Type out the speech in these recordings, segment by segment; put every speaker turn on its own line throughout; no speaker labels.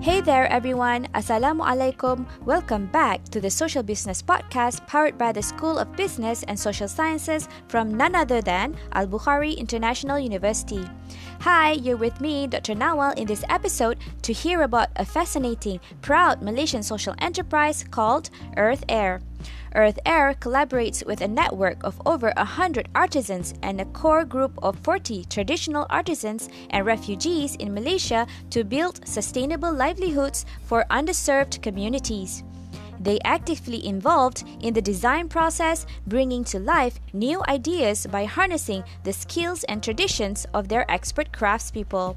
Hey there, everyone. Assalamualaikum. Welcome back to the Social Business Podcast powered by the School of Business and Social Sciences from none other than Al Bukhari International University. Hi, you're with me, Dr. Nawal, in this episode to hear about a fascinating, proud Malaysian social enterprise called Earth Heir. Earth Heir collaborates with a network of over 100 artisans and a core group of 40 traditional artisans and refugees in Malaysia to build sustainable livelihoods for underserved communities. They actively involved in the design process, bringing to life new ideas by harnessing the skills and traditions of their expert craftspeople.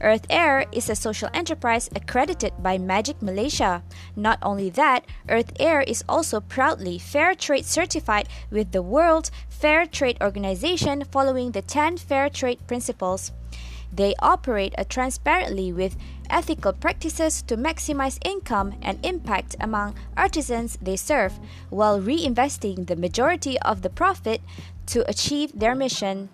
Earth Heir is a social enterprise accredited by Magic Malaysia. Not only that, Earth Heir is also proudly Fair Trade certified with the World Fair Trade Organization following the 10 Fair Trade Principles. They operate transparently with ethical practices to maximize income and impact among artisans they serve, while reinvesting the majority of the profit to achieve their mission.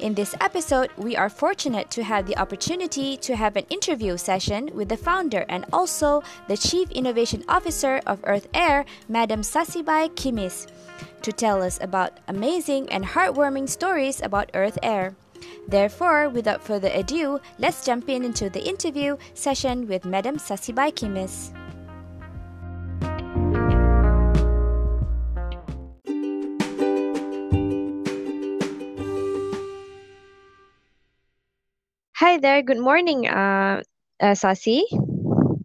In this episode, we are fortunate to have the opportunity to have an interview session with the founder and also the Chief Innovation Officer of Earth Heir, Madam Sasibai Kimis, to tell us about amazing and heartwarming stories about Earth Heir. Therefore, without further ado, let's jump in into the interview session with Madam Sasibai Kimis. Hi there. Good morning, uh, uh Sasi.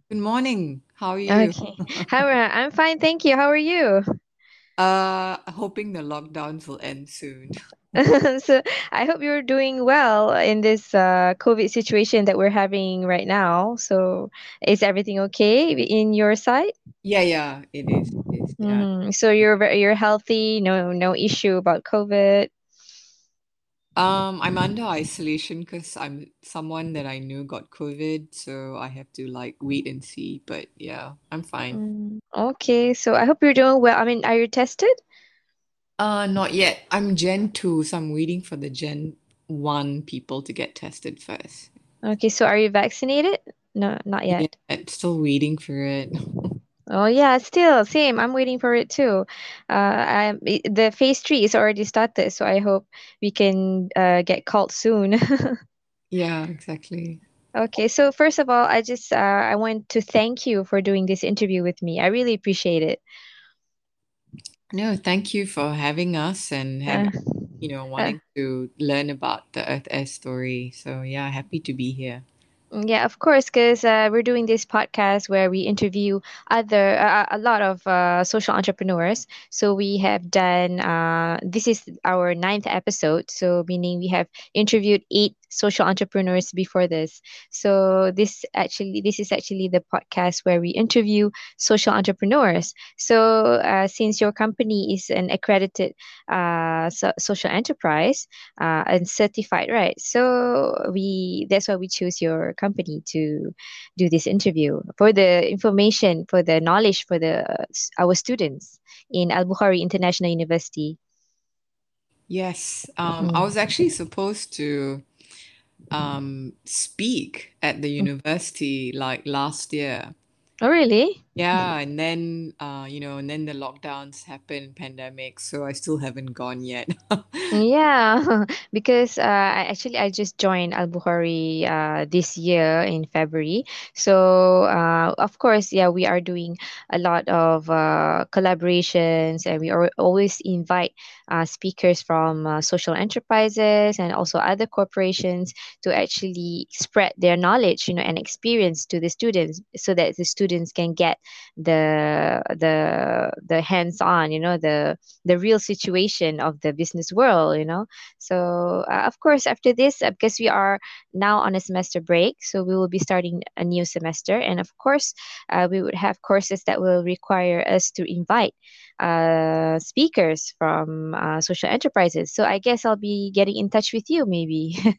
Good morning. How are you?
Okay. How are, I'm fine, thank you. How are you?
Uh, hoping the lockdowns will end soon.
so I hope you're doing well in this uh, COVID situation that we're having right now. So is everything okay in your side?
Yeah, yeah, it is. It is. Yeah.
Mm-hmm. So you're you're healthy. No, no issue about COVID.
Um, I'm under isolation because I'm someone that I knew got COVID, so I have to like wait and see. But yeah, I'm fine.
Mm, okay, so I hope you're doing well. I mean, are you tested?
Uh, not yet. I'm Gen 2, so I'm waiting for the Gen 1 people to get tested first.
Okay, so are you vaccinated? No, not
Yeah,
yet.
I'm still waiting for it.
Oh yeah, still same. I'm waiting for it too. Uh, I the phase three is already started, so I hope we can uh, get called soon.
Yeah, exactly.
Okay, so first of all, I just uh, I want to thank you for doing this interview with me. I really appreciate it.
No, thank you for having us and
Uh,
having, you know,
uh,
wanting to learn about the Earth Heir story. So yeah, happy to be here.
Mm, Yeah, of course, because uh, we're doing this podcast where we interview other uh, a lot of uh, social entrepreneurs. So we have done uh, this is our ninth episode. So meaning we have interviewed eight social entrepreneurs before this. So this actually this is actually the podcast where we interview social entrepreneurs. So uh, since your company is an accredited uh, so, social enterprise uh, and certified, right? So we that's why we choose your company to do this interview for the information, for the knowledge for the our students in Al Bukhari International University.
Yes, um, I
Mm.
was actually supposed to um, speak at the
Mm.
university like last year.
Oh, really?
Yeah, and then uh, you know, and then the lockdowns happened, pandemic, so I still haven't gone yet.
Yeah, because uh, I actually I just joined Al Bukhari uh, this year in February. So uh, of course, yeah, we are doing a lot of uh, collaborations, and we are always invite uh, speakers from uh, social enterprises and also other corporations to actually spread their knowledge, you know, and experience to the students, so that the students can get the the the hands-on, you know, the the real situation of the business world you know? So uh, of course after this uh, because we are now on a semester break so we will be starting a new semester. And of course uh, we would have courses that will require us to invite uh, speakers from uh, social enterprises. So i guess i'll be getting in touch with you maybe.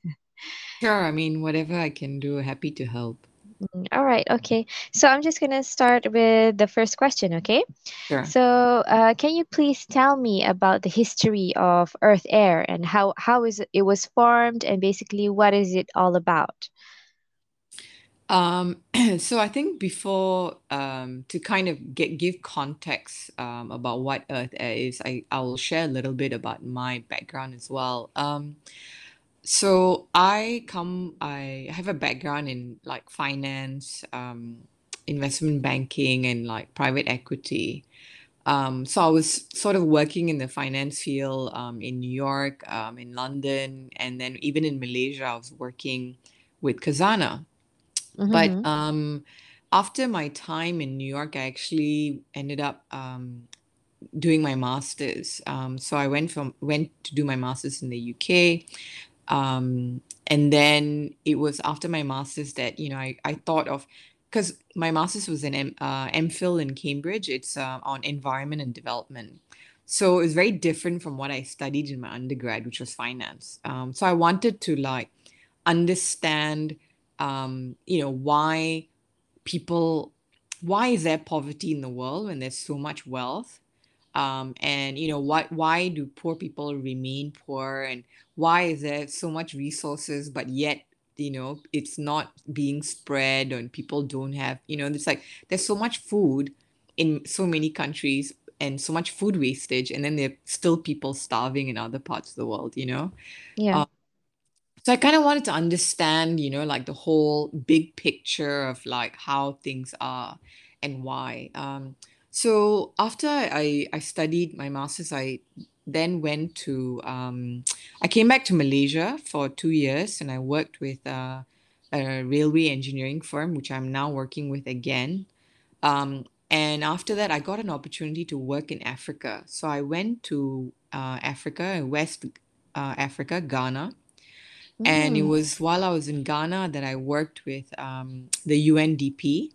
Sure, I mean, whatever I can do, happy to help.
Mm, All right, okay. So I'm just gonna start with the first question, okay?
Sure.
So, uh, can you please tell me about the history of Earth Heir and how how is it, it was formed and basically what is it all about?
Um, so I think before um, to kind of get give context um, about what Earth Heir is, I I'll share a little bit about my background as well. Um, so I come, I have a background in like finance, um, investment banking, and like private equity. Um, so I was sort of working in the finance field um, in New York, um, in London, and then even in Malaysia, I was working with Khazanah. But
Mm-hmm.
um, after my time in New York, I actually ended up um, doing my master's. Um, so I went from went to do my master's in the UK. Um, and then it was after my master's that, you know, I, I thought of because my master's was in M, uh, MPhil in Cambridge. It's uh, on environment and development. So it's very different from what I studied in my undergrad, which was finance. Um, so I wanted to like understand, um, you know, why people, why is there poverty in the world when there's so much wealth? Um, and you know, why why do poor people remain poor, and why is there so much resources, but yet, you know, it's not being spread, and people don't have, you know, it's like there's so much food in so many countries and so much food wastage, and then there are still people starving in other parts of the world, you know?
Yeah.
Um, so I kind of wanted to understand, you know, like the whole big picture of like how things are and why. Um, so after I I studied my master's, I then went to um, I came back to Malaysia for two years, and I worked with uh, a railway engineering firm, which I'm now working with again. Um, and after that, I got an opportunity to work in Africa. So I went to uh, Africa, West uh, Africa, Ghana and it
Mm.
was while I was in Ghana that I worked with um, the UNDP.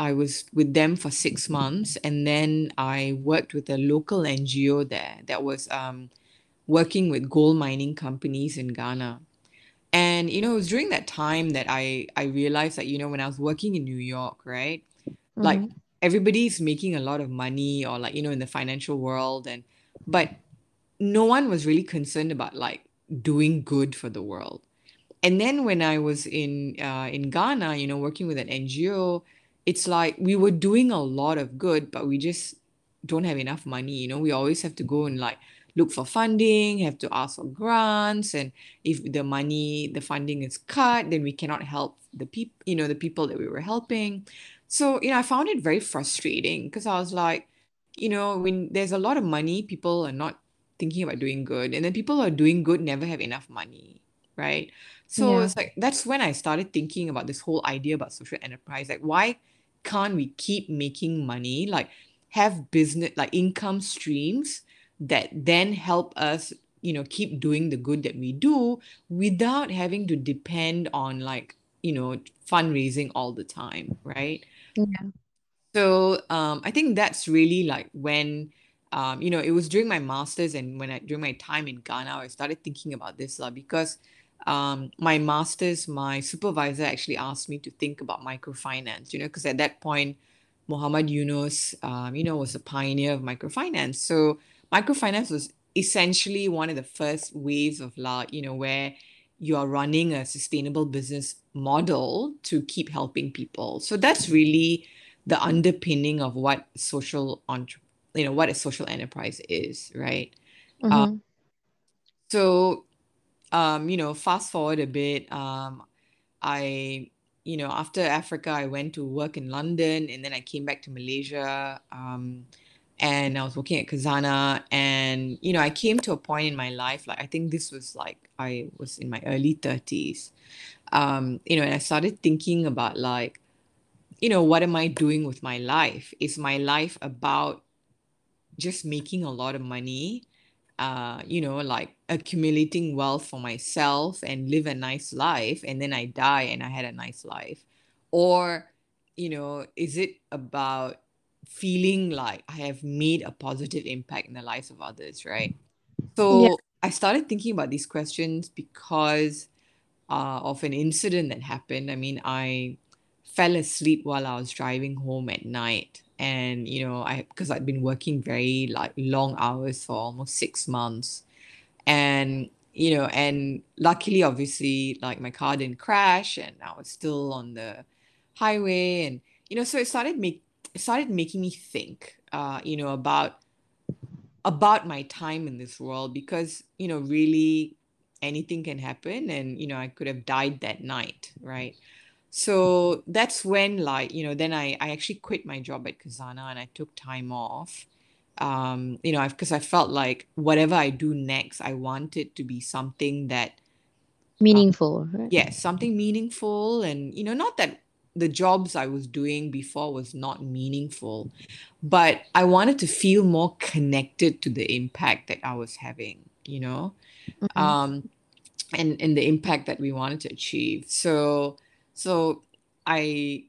I was with them for six months, and then I worked with a local NGO there that was um, working with gold mining companies in Ghana. And you know, it was during that time that I I realized that you know when I was working in New York, right? Like
Mm-hmm.
everybody's making a lot of money, or like you know in the financial world, and but no one was really concerned about like doing good for the world. And then when I was in uh, in Ghana, you know, working with an NGO, it's like we were doing a lot of good, but we just don't have enough money. You know, we always have to go and like look for funding, have to ask for grants, and if the money, the funding is cut, then we cannot help the people, you know, the people that we were helping. So, you know, I found it very frustrating because I was like, you know, when there's a lot of money, people are not thinking about doing good, and then people who are doing good never have enough money, right? So
Yeah.
it's like that's when I started thinking about this whole idea about social enterprise. Like, why can't we keep making money? Like, have business, like income streams that then help us, you know, keep doing the good that we do without having to depend on like, you know, fundraising all the time, right?
Yeah.
So um, I think that's really like when um, you know it was during my masters and when I during my time in Ghana I started thinking about this lah because um, my masters my supervisor actually asked me to think about microfinance you know because at that point Muhammad Yunus um, you know was a pioneer of microfinance so microfinance was essentially one of the first waves of la you know where you are running a sustainable business model to keep helping people so that's really the underpinning of what social entre you know what a social enterprise is, right?
Mm-hmm.
so um, you know, fast forward a bit, um, I you know after Africa, I went to work in London, and then I came back to Malaysia, um, and I was working at Khazanah. and you know, I came to a point in my life, like I think this was like I was in my early 30s, um, you know, and I started thinking about like, you know, what am I doing with my life? Is my life about just making a lot of money, uh, you know, like accumulating wealth for myself and live a nice life, and then I die and I had a nice life? Or, you know, is it about feeling like I have made a positive impact in the lives of others, right?
Yeah.
So I started thinking about these questions because uh, of an incident that happened. I mean, I fell asleep while I was driving home at night. And, you know, I because I'd been working very like long hours for almost six months. And, you know, and luckily, obviously, like my car didn't crash and I was still on the highway. And you know so it started make it started making me think uh you know about about my time in this world. Because you know really anything can happen and you know i could have died that night right so that's when like you know then i i actually quit my job at Khazanah and i took time off um you know because I, felt like whatever i do next i want it to be something that
meaningful right?
yes something meaningful and you know not that the jobs i was doing before was not meaningful but i wanted to feel more connected to the impact that i was having you know mm-hmm. um and and the impact that we wanted to achieve so so i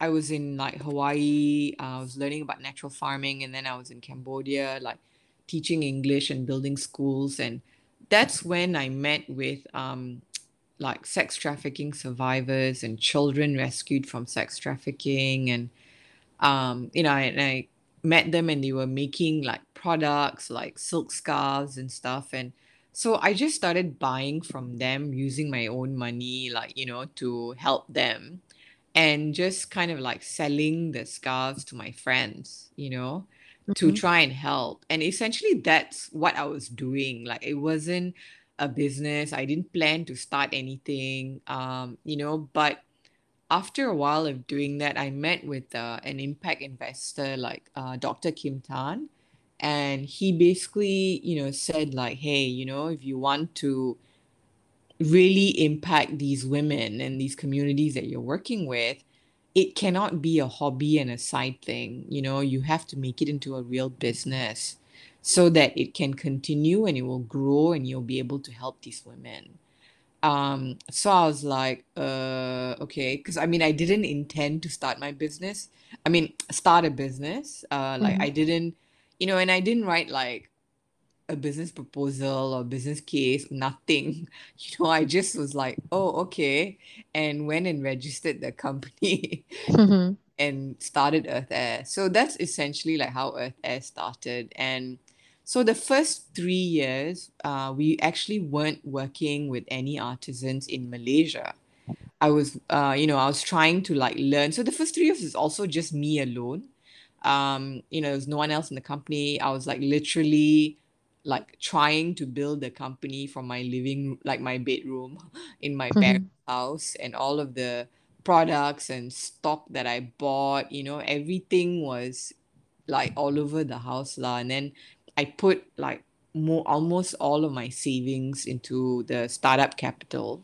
i was in like hawaii uh, i was learning about natural farming and then i was in cambodia like teaching english and building schools and that's when i met with um like sex trafficking survivors and children rescued from sex trafficking and um you know and I met them and they were making like products like silk scarves and stuff and so I just started buying from them using my own money like you know to help them and just kind of like selling the scarves to my friends you know to
Mhm.
try and help and essentially that's what I was doing like it wasn't a business. I didn't plan to start anything, um, you know, but after a while of doing that, I met with uh, an impact investor like uh, Dr. Kim Tan. And he basically, you know, said like, hey, you know, if you want to really impact these women and these communities that you're working with, it cannot be a hobby and a side thing. You know, you have to make it into a real business so that it can continue and it will grow and you'll be able to help these women. Um, so I was like, uh, okay, because I mean, I didn't intend to start my business. I mean, start a business. Uh, like I
Mhm.
didn't, you know, and I didn't write like a business proposal or business case, nothing. You know, I just was like, oh, okay, and went and registered the company
Mhm.
and started Earth Heir. So that's essentially like how Earth Heir started. And so the first three years, uh, we actually weren't working with any artisans in Malaysia. I was, uh, you know, I was trying to like learn. So the first three years is also just me alone. Um, you know, there's no one else in the company. I was like literally like trying to build the company from my living, like my bedroom in my parents'
Mhm.
house and all of the products and stock that I bought, you know, everything was like all over the house lah. And then I put like more almost all of my savings into the startup capital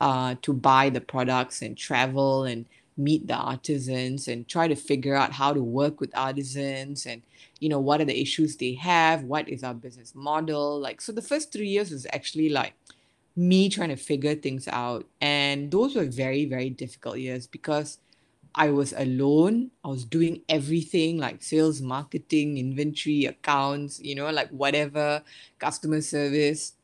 uh, to buy the products and travel and meet the artisans and try to figure out how to work with artisans and you know what are the issues they have what is our business model like so the first three years was actually like me trying to figure things out and those were very very difficult years because I was alone. I was doing everything like sales, marketing, inventory, accounts, you know, like whatever, customer service.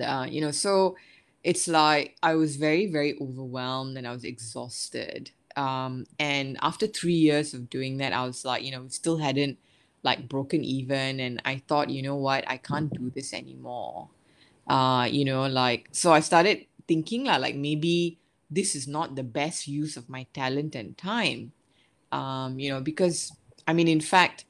Uh, you know, so it's like I was very, very overwhelmed and I was exhausted. Um, and after three years of doing that, I was like, you know, still hadn't like broken even. And I thought, you know what, I can't do this anymore. Uh, you know, like, so I started thinking like, like maybe this is not the best use of my talent and time. Um, you know, because I mean, in fact,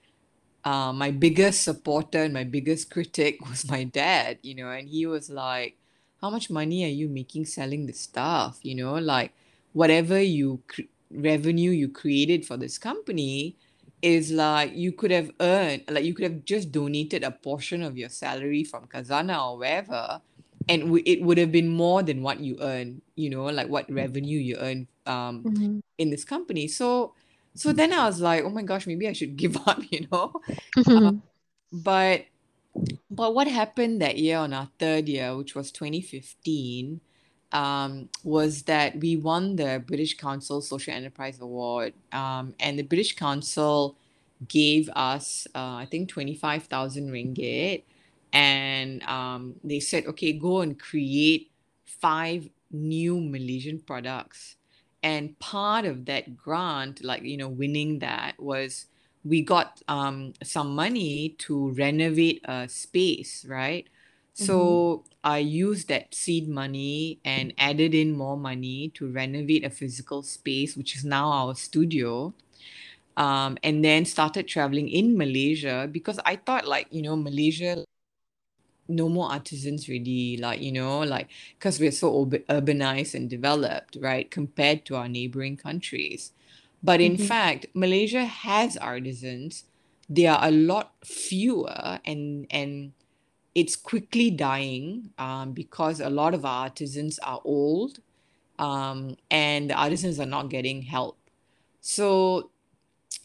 uh, my biggest supporter and my biggest critic was my dad, you know, and he was like, How much money are you making selling this stuff? You know, like whatever you cre- revenue you created for this company is like you could have earned, like you could have just donated a portion of your salary from Khazanah or wherever, and w- it would have been more than what you earn, you know, like what revenue you earn um,
Mhm.
in this company. So, so then I was like, oh my gosh, maybe I should give up, you know. Uh,
Mhm.
but but what happened that year on our third year, which was 2015, um, was that we won the British Council Social Enterprise Award. Um, and the British Council gave us, uh, I think, 25,000 ringgit. And um, they said, okay, go and create five new Malaysian products. And part of that grant, like, you know, winning that was we got um, some money to renovate a space, right? So I used that seed money and added in more money to renovate a physical space, which is now our studio. Um, and then started traveling in Malaysia because I thought like, you know, Malaysia no more artisans really like you know like because we're so urbanized and developed right compared to our neighboring countries but in
Mhm.
fact malaysia has artisans they are a lot fewer and and it's quickly dying um, because a lot of our artisans are old um, and the artisans are not getting help so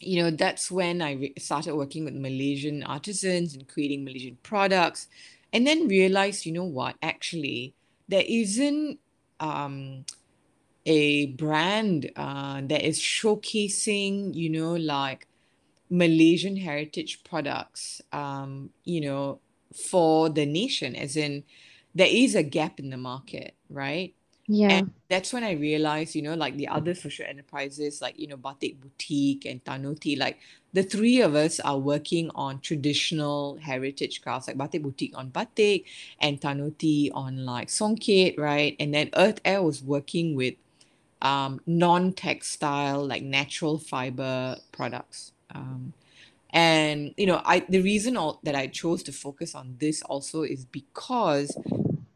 you know that's when i re- started working with malaysian artisans and creating malaysian products and then realized you know what actually there isn't um, a brand uh, that is showcasing you know like malaysian heritage products um, you know for the nation as in there is a gap in the market right
Yeah.
and that's when I realized, you know, like the other social enterprises, like, you know, Batik Boutique and Tanoti, like the three of us are working on traditional heritage crafts, like Batik Boutique on Batik and Tanoti on like Songket, right? And then Earth Air was working with um, non-textile, like natural fiber products. Um, and you know, I the reason all, that I chose to focus on this also is because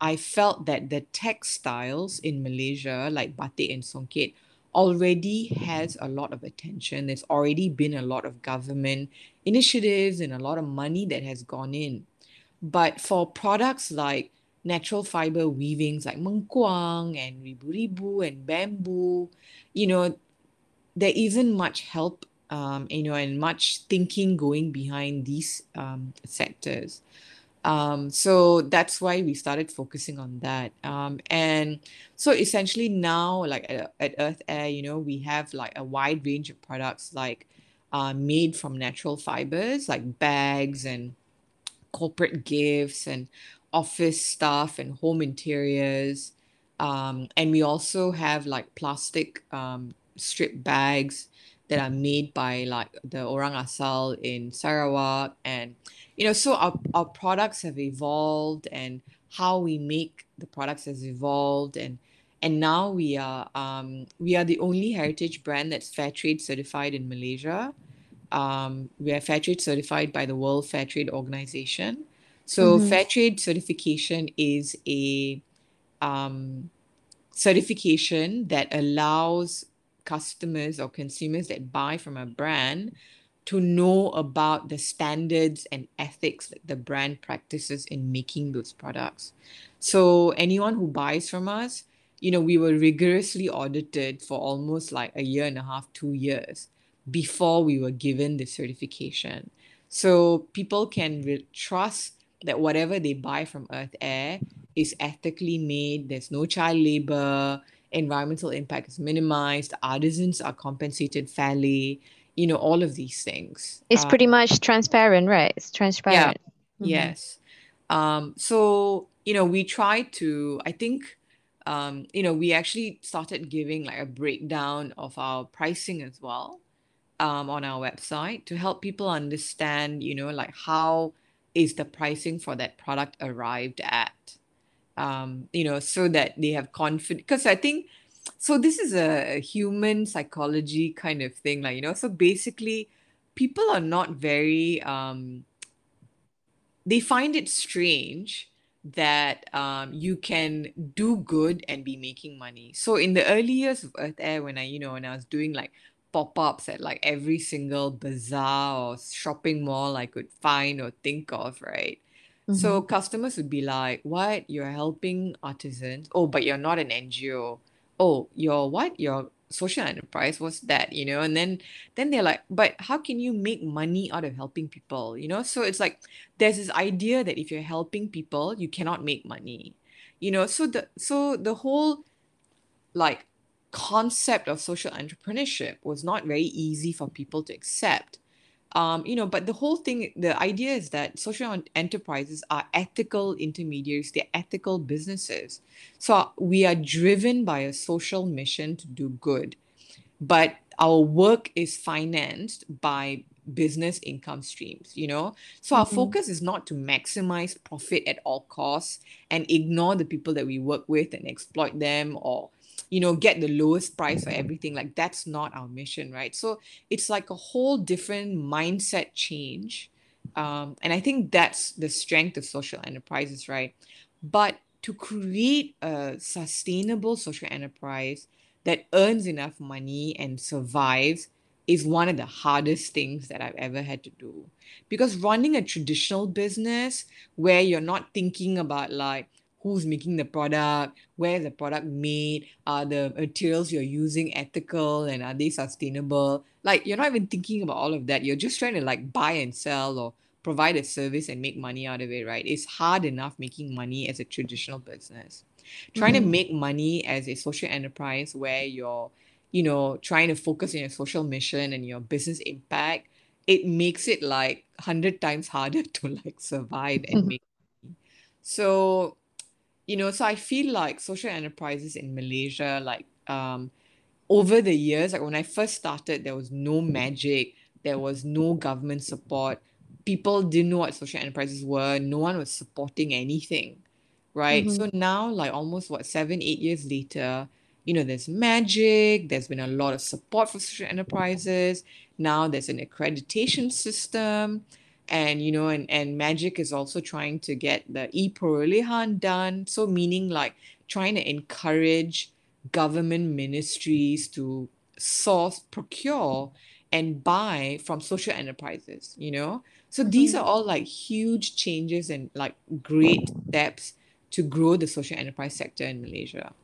I felt that the textiles in Malaysia, like batik and songket, already has a lot of attention. There's already been a lot of government initiatives and a lot of money that has gone in. But for products like natural fiber weavings like mengkuang and ribu-ribu and bamboo, you know, there isn't much help, um, you know, and much thinking going behind these um, sectors. Um, so that's why we started focusing on that. Um, and so essentially now, like at, at Earth Air, you know, we have like a wide range of products like uh, made from natural fibers, like bags and corporate gifts and office stuff and home interiors. Um, and we also have like plastic um, strip bags that are made by like the Orang Asal in Sarawak. And, you know, so our, our products have evolved and how we make the products has evolved. And and now we are um, we are the only heritage brand that's fair trade certified in Malaysia um, we are fair trade certified by the World Fair Trade Organization. So
Mm-hmm.
fair trade certification is a um, certification that allows customers or consumers that buy from a brand to know about the standards and ethics that the brand practices in making those products. So anyone who buys from us, you know, we were rigorously audited for almost like a year and a half, two years before we were given the certification. So people can re- trust that whatever they buy from Earth Heir is ethically made, there's no child labor, environmental impact is minimized, artisans are compensated fairly, you know, all of these things.
It's
Uh,
pretty much transparent, right? It's
yeah,
transparent. Mm-hmm.
yes. Um, so, you know, we try to, I think, um, you know, we actually started giving like a breakdown of our pricing as well um, on our website to help people understand, you know, like how is the pricing for that product arrived at, um, you know, so that they have confidence. Because I think, so this is a, human psychology kind of thing, like, you know, so basically, people are not very, um, they find it strange that um, you can do good and be making money. So in the early years of Earth Heir, when I, you know, when I was doing like pop-ups at like every single bazaar or shopping mall I could find or think of, right? So
Mm-hmm.
customers would be like, "What? You're helping artisans? Oh, but you're not an NGO. Oh, you're what? You're social enterprise. What's that? You know?" And then then they're like, "But how can you make money out of helping people?" You know? So it's like there's this idea that if you're helping people, you cannot make money. You know, so the so the whole like concept of social entrepreneurship was not very easy for people to accept. Um, you know, but the whole thing, the idea is that social enterprises are ethical intermediaries, they're ethical businesses. So we are driven by a social mission to do good, but our work is financed by business income streams, you know? So our
Mhm.
focus is not to maximize profit at all costs and ignore the people that we work with and exploit them or, you know, get the lowest price for everything. Like that's not our mission, right? So it's like a whole different mindset change. Um, and I think that's the strength of social enterprises, right? But to create a sustainable social enterprise that earns enough money and survives is one of the hardest things that I've ever had to do. Because running a traditional business where you're not thinking about like who's making the product, where the product made, are the materials you're using ethical and are they sustainable? Like you're not even thinking about all of that. You're just trying to like buy and sell or provide a service and make money out of it, right? It's hard enough making money as a traditional business. Trying to
Mhm.
make money as a social enterprise where you're, you know, trying to focus on your social mission and your business impact, it makes it like 100 times harder to like survive and make money. So, you know, so I feel like social enterprises in Malaysia, like um, over the years, like when I first started, there was no magic, there was no government support. People didn't know what social enterprises were, no one was supporting anything, right?
Mhm.
So now, like almost what, seven, eight years later, you know, there's magic, there's been a lot of support for social enterprises. Now there's an accreditation system. And you know, and, and Magic is also trying to get the e-Perolehan done. So meaning like trying to encourage government ministries to source, procure, and buy from social enterprises, you know? So these
Mhm.
are all like huge changes and like great steps to grow the social enterprise sector in Malaysia.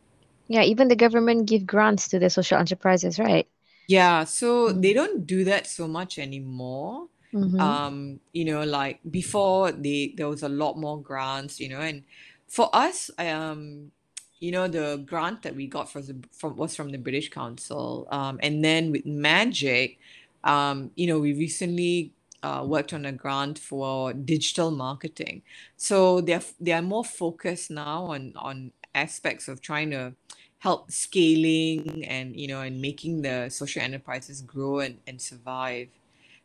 Yeah, even the government give grants to the social enterprises, right?
Yeah, so they
Mm.
don't do that so much anymore.
Mhm.
Um, you know, like before they there was a lot more grants, you know, and for us, um, you know, the grant that we got from the from was from the British Council. Um, and then with Magic, um, you know, we recently uh, worked on a grant for digital marketing. So they're they are more focused now on on aspects of trying to help scaling and you know and making the social enterprises grow and, and survive.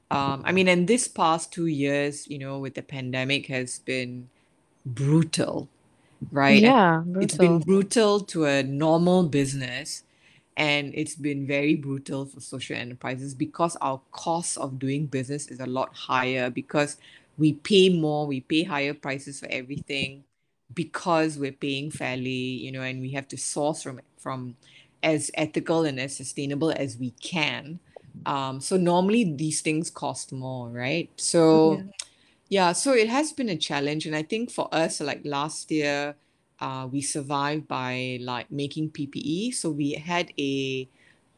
Um, I mean, and this past two years, you know, with the pandemic has been brutal, right?
Yeah,
it's been
brutal.
brutal to a normal business, and it's been very brutal for social enterprises because our cost of doing business is a lot higher because we pay more, we pay higher prices for everything because we're paying fairly, you know, and we have to source from from as ethical and as sustainable as we can. Um, so normally these things cost more, right? So
Yeah.
yeah, so it has been a challenge, and I think for us, like last year, uh, we survived by like making PPE. So we had a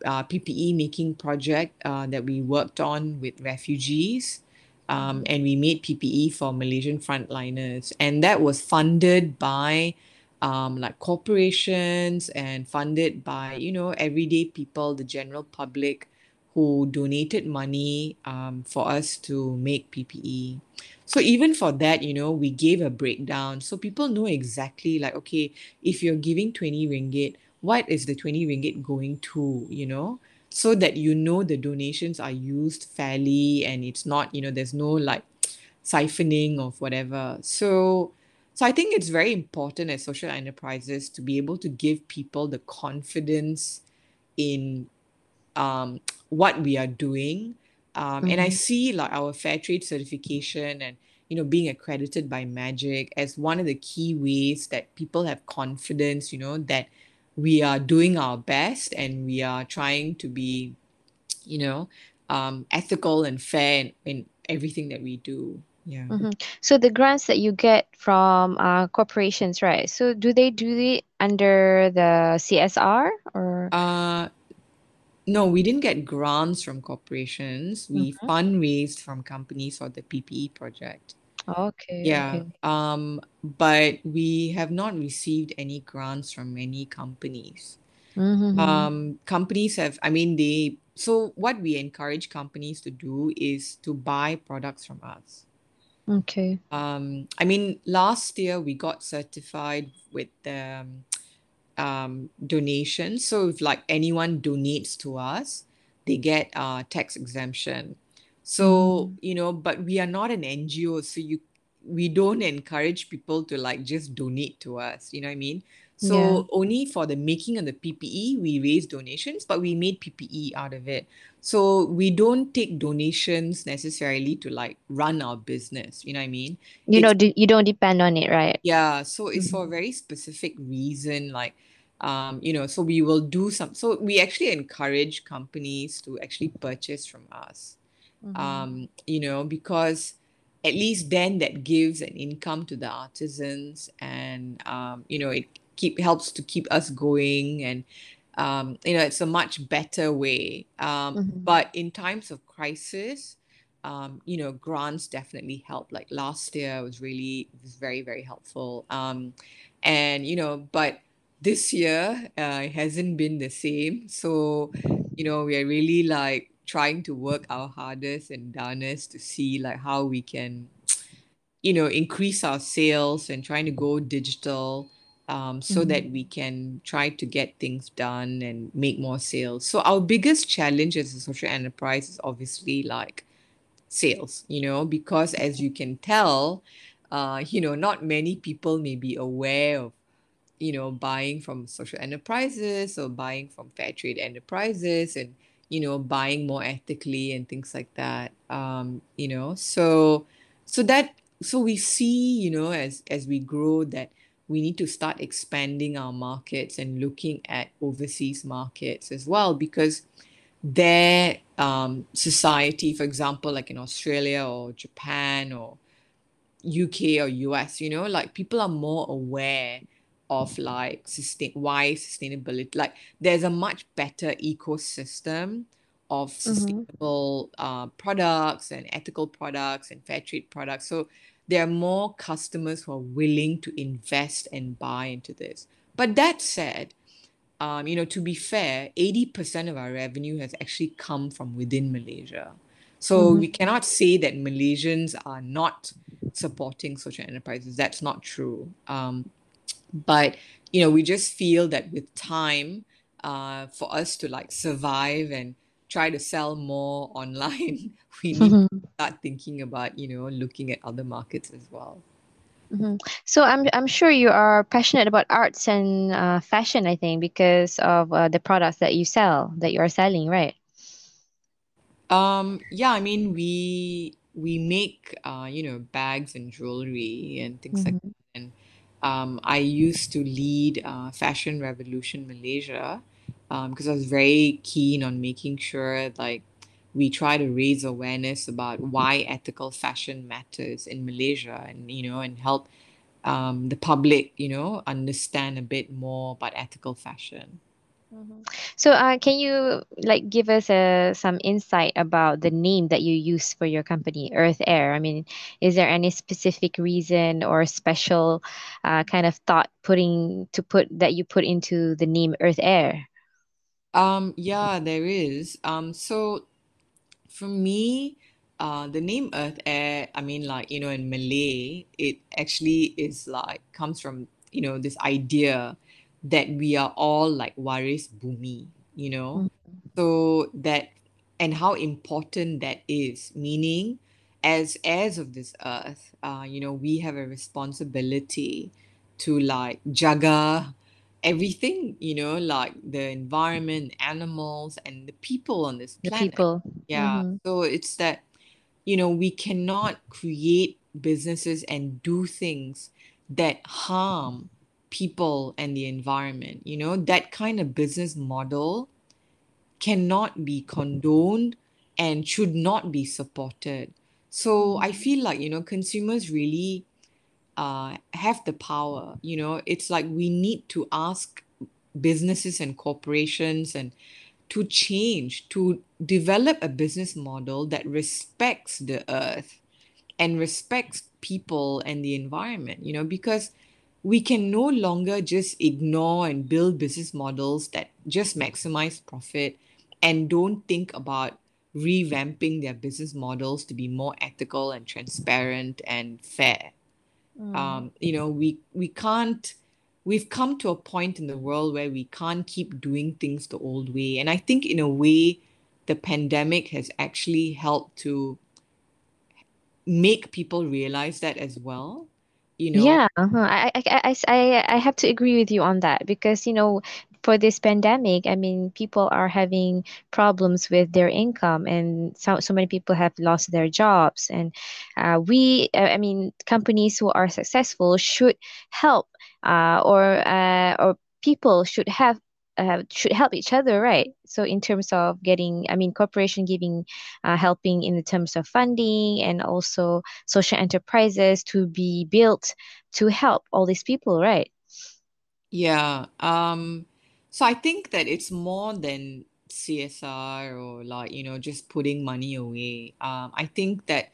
uh, PPE making project uh, that we worked on with refugees, um, and we made PPE for Malaysian frontliners, and that was funded by um, like corporations and funded by you know everyday people, the general public, who donated money um, for us to make PPE. So even for that, you know, we gave a breakdown. So people know exactly like, okay, if you're giving 20 ringgit, what is the 20 ringgit going to, you know, so that you know the donations are used fairly and it's not, you know, there's no like siphoning of whatever. So so I think it's very important as social enterprises to be able to give people the confidence in um, what we are doing. Um, and I
Mhm.
see like our fair trade certification and you know being accredited by Magic as one of the key ways that people have confidence, you know, that we are doing our best and we are trying to be, you know, um, ethical and fair in, in everything that we do. Yeah.
Mhm. So the grants that you get from uh, corporations, right? So do they do it under the CSR or?
Uh, no, we didn't get grants from corporations. We
Mhm.
fundraised from companies for the PPE project.
Okay,
Yeah,
okay.
um, but we have not received any grants from any companies.
Mm-hmm.
Um, companies have, I mean, they, so what we encourage companies to do is to buy products from us.
Okay.
Um, I mean, last year we got certified with the um, um, donation. So if like anyone donates to us, they get uh, tax exemption. So, you know, but we are not an NGO, so you we don't encourage people to like just donate to us, you know what I mean? So
Yeah.
only for the making of the PPE, we raise donations, but we made PPE out of it. So we don't take donations necessarily to like run our business, you know what I mean?
You
It's
know, you don't depend on it, right?
yeah, so it's for a very specific reason, like um, you know, so we will do some, so we actually encourage companies to actually purchase from us.
Mhm.
Um, you know, because at least then that gives an income to the artisans and um, you know, it keep helps to keep us going and um, you know, it's a much better way. Um,
Mhm.
but in times of crisis, um, you know, grants definitely help. Like last year was really was very, very helpful. Um, and you know, but this year uh, it hasn't been the same. So, you know, we are really like trying to work our hardest and darnest to see like how we can you know, increase our sales and trying to go digital um, so
Mhm.
that we can try to get things done and make more sales. So our biggest challenge as a social enterprise is obviously like sales, you know, because as you can tell, uh, you know, not many people may be aware of, you know, buying from social enterprises or buying from fair trade enterprises and, you know, buying more ethically and things like that. Um, you know, so so that so we see, you know, as as we grow that we need to start expanding our markets and looking at overseas markets as well because their um, society, for example, like in Australia or Japan or UK or US, you know, like people are more aware of like sustain why sustainability, like there's a much better ecosystem of
Mhm.
sustainable uh, products and ethical products and fair trade products. So there are more customers who are willing to invest and buy into this. But that said, um, you know, to be fair, 80% of our revenue has actually come from within Malaysia. So
Mhm.
we cannot say that Malaysians are not supporting social enterprises. That's not true. Um, but you know, we just feel that with time, uh, for us to like survive and try to sell more online, we need to
Mhm.
start thinking about, you know, looking at other markets as well.
Mhm. So I'm I'm sure you are passionate about arts and uh, fashion, I think, because of uh, the products that you sell, that you are selling, right?
Um, yeah, I mean we we make uh, you know, bags and jewelry and things like
Mhm.
that. And um, I used to lead uh, Fashion Revolution Malaysia um, because I was very keen on making sure like we try to raise awareness about why ethical fashion matters in Malaysia and you know and help um, the public, you know, understand a bit more about ethical fashion.
Mhm. So, uh, can you like give us uh, some insight about the name that you use for your company, Earth Heir? I mean, is there any specific reason or special uh, kind of thought putting to put that you put into the name Earth Heir?
Um, yeah, there is. Um, so For me, uh, the name Earth Heir, I mean, like, you know, in Malay, it actually is like, comes from, you know, this idea that we are all like waris bumi, you know?
Mhm.
So that, and how important that is, meaning as heirs of this earth, uh, you know, we have a responsibility to like jaga everything, you know, like the environment, animals, and the people on this planet.
The people.
Yeah.
Mm-hmm.
So it's that, you know, we cannot create businesses and do things that harm people and the environment. You know, that kind of business model cannot be condoned and should not be supported. So I feel like, you know, consumers really uh, have the power. You know, it's like we need to ask businesses and corporations and to change, to develop a business model that respects the earth and respects people and the environment, you know, because we can no longer just ignore and build business models that just maximize profit and don't think about revamping their business models to be more ethical and transparent and fair.
Mm.
Um, you know, we we can't we've come to a point in the world where we can't keep doing things the old way. And I think in a way the pandemic has actually helped to make people realize that as well. You know,
Yeah, uh-huh. I, I, I, I, have to agree with you on that because, you know, for this pandemic, I mean, people are having problems with their income, and so, so many people have lost their jobs. And uh, we, uh, I mean, companies who are successful should help, uh, or uh, or people should have should help each other, right? So in terms of getting, I mean, corporation giving, uh, helping in the terms of funding and also social enterprises to be built to help all these people, right?
yeah. Um, so I think that it's more than CSR or like, you know, just putting money away. Um, I think that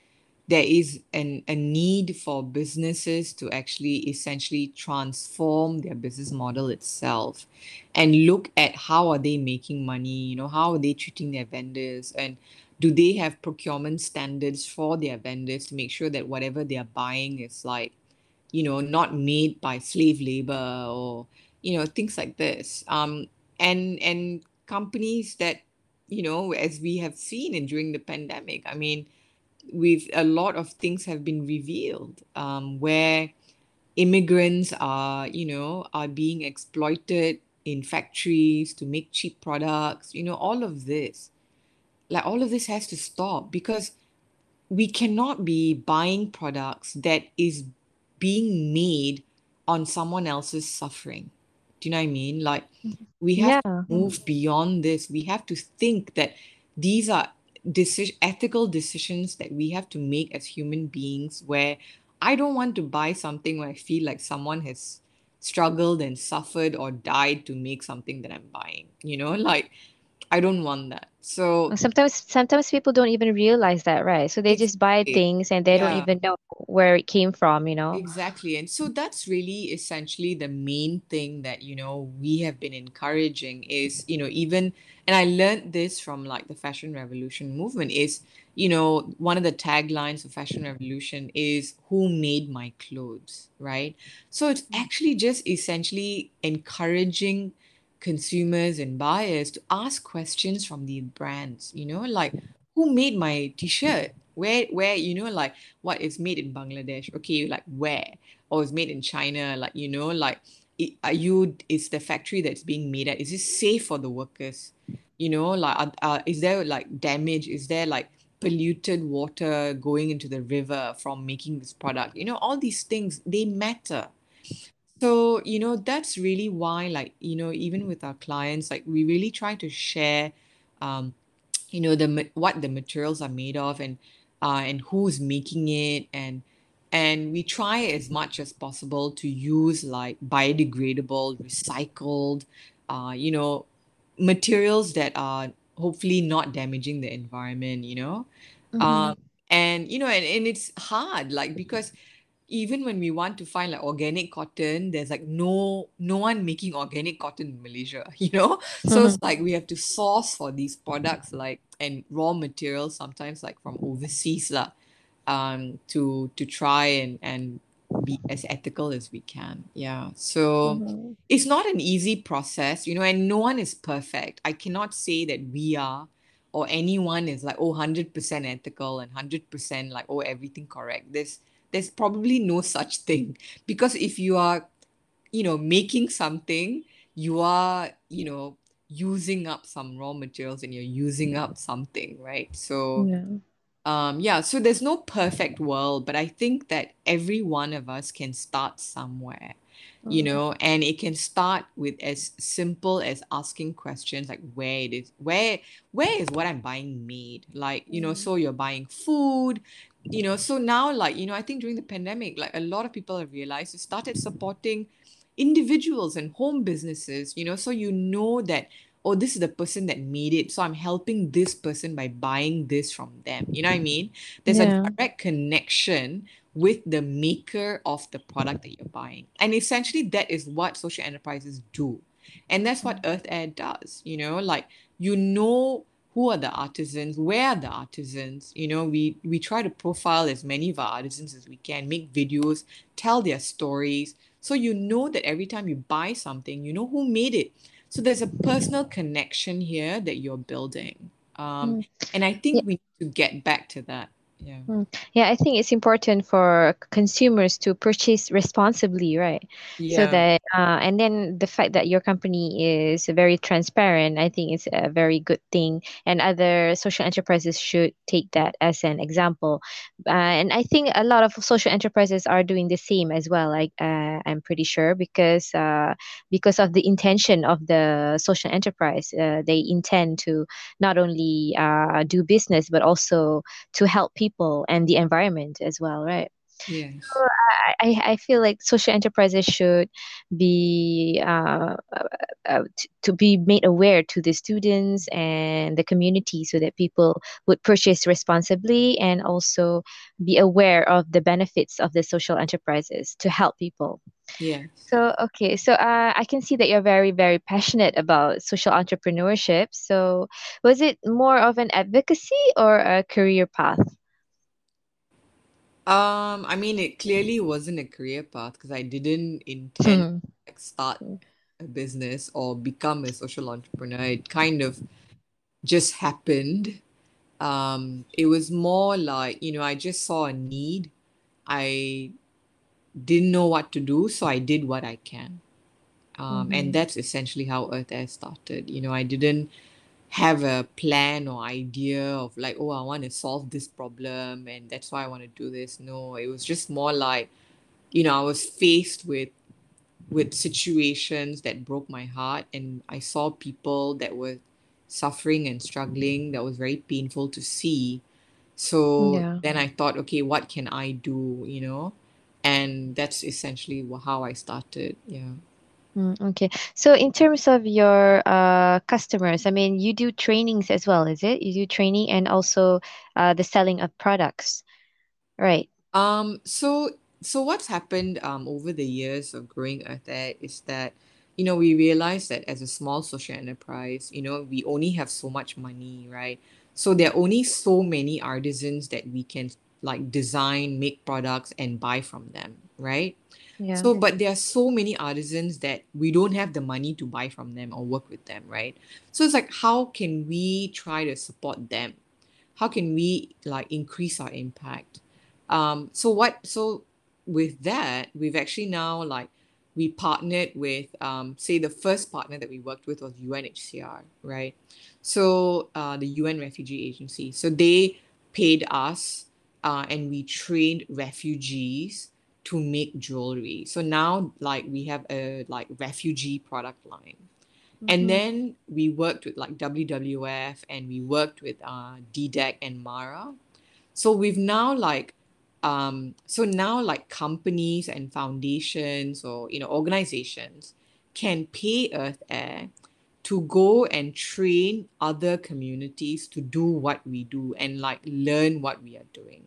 there is an a need for businesses to actually essentially transform their business model itself and look at how are they making money, you know, how are they treating their vendors and do they have procurement standards for their vendors to make sure that whatever they are buying is like you know, not made by slave labor or, you know, things like this. Um, and and companies that, you know, as we have seen in during the pandemic, I mean, we've a lot of things have been revealed um, where immigrants are, you know, are being exploited in factories to make cheap products, you know, all of this. Like all of this has to stop because we cannot be buying products that is being made on someone else's suffering. Do you know what I mean? Like we have to move beyond this. We have to think that these are deci- ethical decisions that we have to make as human beings where I don't want to buy something where I feel like someone has struggled and suffered or died to make something that I'm buying. You know, like I don't want that. So
Sometimes, sometimes people don't even realize that, right? So they just buy
eh,
things and they don't even know where it came from, you know?
Exactly. And so that's really essentially the main thing that, you know, we have been encouraging is, you know, even, and I learned this from like the fashion revolution movement is, you know, one of the taglines of fashion revolution is who made my clothes, right? So it's mm. actually just essentially encouraging consumers and buyers to ask questions from the brands, you know, like who made my t-shirt? Where, where, you know, like what is made in Bangladesh? Okay, like where? Oh, or is made in China? Like, you know, like are you, is the factory that's being made at, is it safe for the workers? You know, like, are, are, is there like damage? Is there like polluted water going into the river from making this product? You know, all these things, they matter. So, you know, that's really why, like, you know, even with our clients, like, we really try to share, um, you know, the what the materials are made of and uh, and who's making it and and we try as much as possible to use like biodegradable, recycled, uh, you know, materials that are hopefully not damaging the environment, you know.
Mm-hmm.
Um, and you know, and, and it's hard, like because even when we want to find like organic cotton, there's like no no one making organic cotton in Malaysia, you know? So it's like we have to source for these products like and raw materials sometimes like from overseas lah, um, to to try and and be as ethical as we can. Yeah. So
Mm-hmm.
it's not an easy process, you know, and no one is perfect. I cannot say that we are or anyone is like, oh, 100% ethical and 100% like, oh, everything correct. There's there's probably no such thing because if you are, you know, making something, you are, you know, using up some raw materials and you're using up something, right? So
Yeah.
um, yeah, so there's no perfect world, but I think that every one of us can start somewhere, you
Mm-hmm.
know, and it can start with as simple as asking questions like where it is, where where is what I'm buying made? Like, you know, so you're buying food, you know, so now like, you know, I think during the pandemic, like a lot of people have realized you started supporting individuals and home businesses, you know, so you know that oh, this is the person that made it. So I'm helping this person by buying this from them. You know what I mean? There's a direct connection with the maker of the product that you're buying. And essentially, that is what social enterprises do. And that's what Earth Heir does. You know, like you know who are the artisans, where are the artisans? You know, we we try to profile as many of our artisans as we can, make videos, tell their stories. So you know that every time you buy something, you know who made it. So there's a personal connection here that you're building. Um,
Mm.
and I
Yeah.
think we need to get back to that. Yeah.
Mm. Yeah, I think it's important for consumers to purchase responsibly, right?
yeah.
So that, uh, and then the fact that your company is very transparent, I think is a very good thing. And other social enterprises should take that as an example. Uh, and I think a lot of social enterprises are doing the same as well. Like, uh, I'm pretty sure because uh, because of the intention of the social enterprise, uh, they intend to not only uh, do business but also to help people and the environment as well, right?
Yes.
I, I I feel like social enterprises should be uh, uh, uh, t- to be made aware to the students and the community so that people would purchase responsibly and also be aware of the benefits of the social enterprises to help people.
Yeah.
So, okay, so uh, I can see that you're very, very passionate about social entrepreneurship. So, was it more of an advocacy or a career path?
Um, I mean, it clearly wasn't a career path because I didn't intend to
Hmm.
like start a business or become a social entrepreneur. It kind of just happened. Um, it was more like, you know, I just saw a need. I didn't know what to do, so I did what I can. Um, and
Mm-hmm.
that's essentially how Earth Heir started. You know, I didn't have a plan or idea of like, oh, I want to solve this problem and that's why I want to do this. No, it was just more like, you know, I was faced with with situations that broke my heart and I saw people that were suffering and struggling that was very painful to see. So
Yeah.
then I thought, okay, what can I do, you know? And that's essentially how I started. Yeah.
Mm, okay. So in terms of your uh customers, I mean, you do trainings as well, is it? You do training and also uh the selling of products, right?
Um, so so what's happened um over the years of growing Earth Heir is that, you know, we realized that as a small social enterprise, you know, we only have so much money, right? So there are only so many artisans that we can like design, make products and buy from them, right?
Yeah.
So, but there are so many artisans that we don't have the money to buy from them or work with them, right? So it's like, how can we try to support them? How can we like increase our impact? Um, so what, so with that, we've actually now like we partnered with, um, say the first partner that we worked with was UNHCR, right? So uh, the UN Refugee Agency. So they paid us, uh, and we trained refugees to make jewelry. So now like we have a like refugee product line. And
Mm-hmm.
then we worked with like WWF and we worked with uh DDEC and Mara. So we've now like um so now like companies and foundations or you know organizations can pay Earth Heir to go and train other communities to do what we do and like learn what we are doing.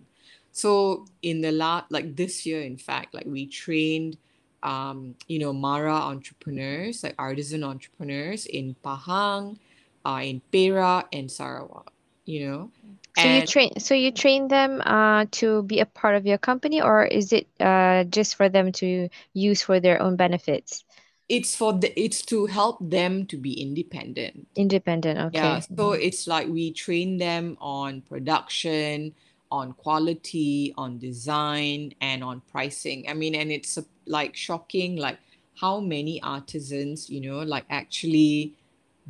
So in the last like this year, in fact, like we trained um, you know, Mara entrepreneurs, like artisan entrepreneurs in Pahang, uh, in Perak and Sarawak, you know.
So you train, so you train them uh to be a part of your company, or is it uh just for them to use for their own benefits?
it's for the it's to help them to be independent.
Independent, okay.
Yeah,
okay.
so it's like we train them on production, on quality, on design, and on pricing. I mean, and it's like shocking, like how many artisans, you know, like actually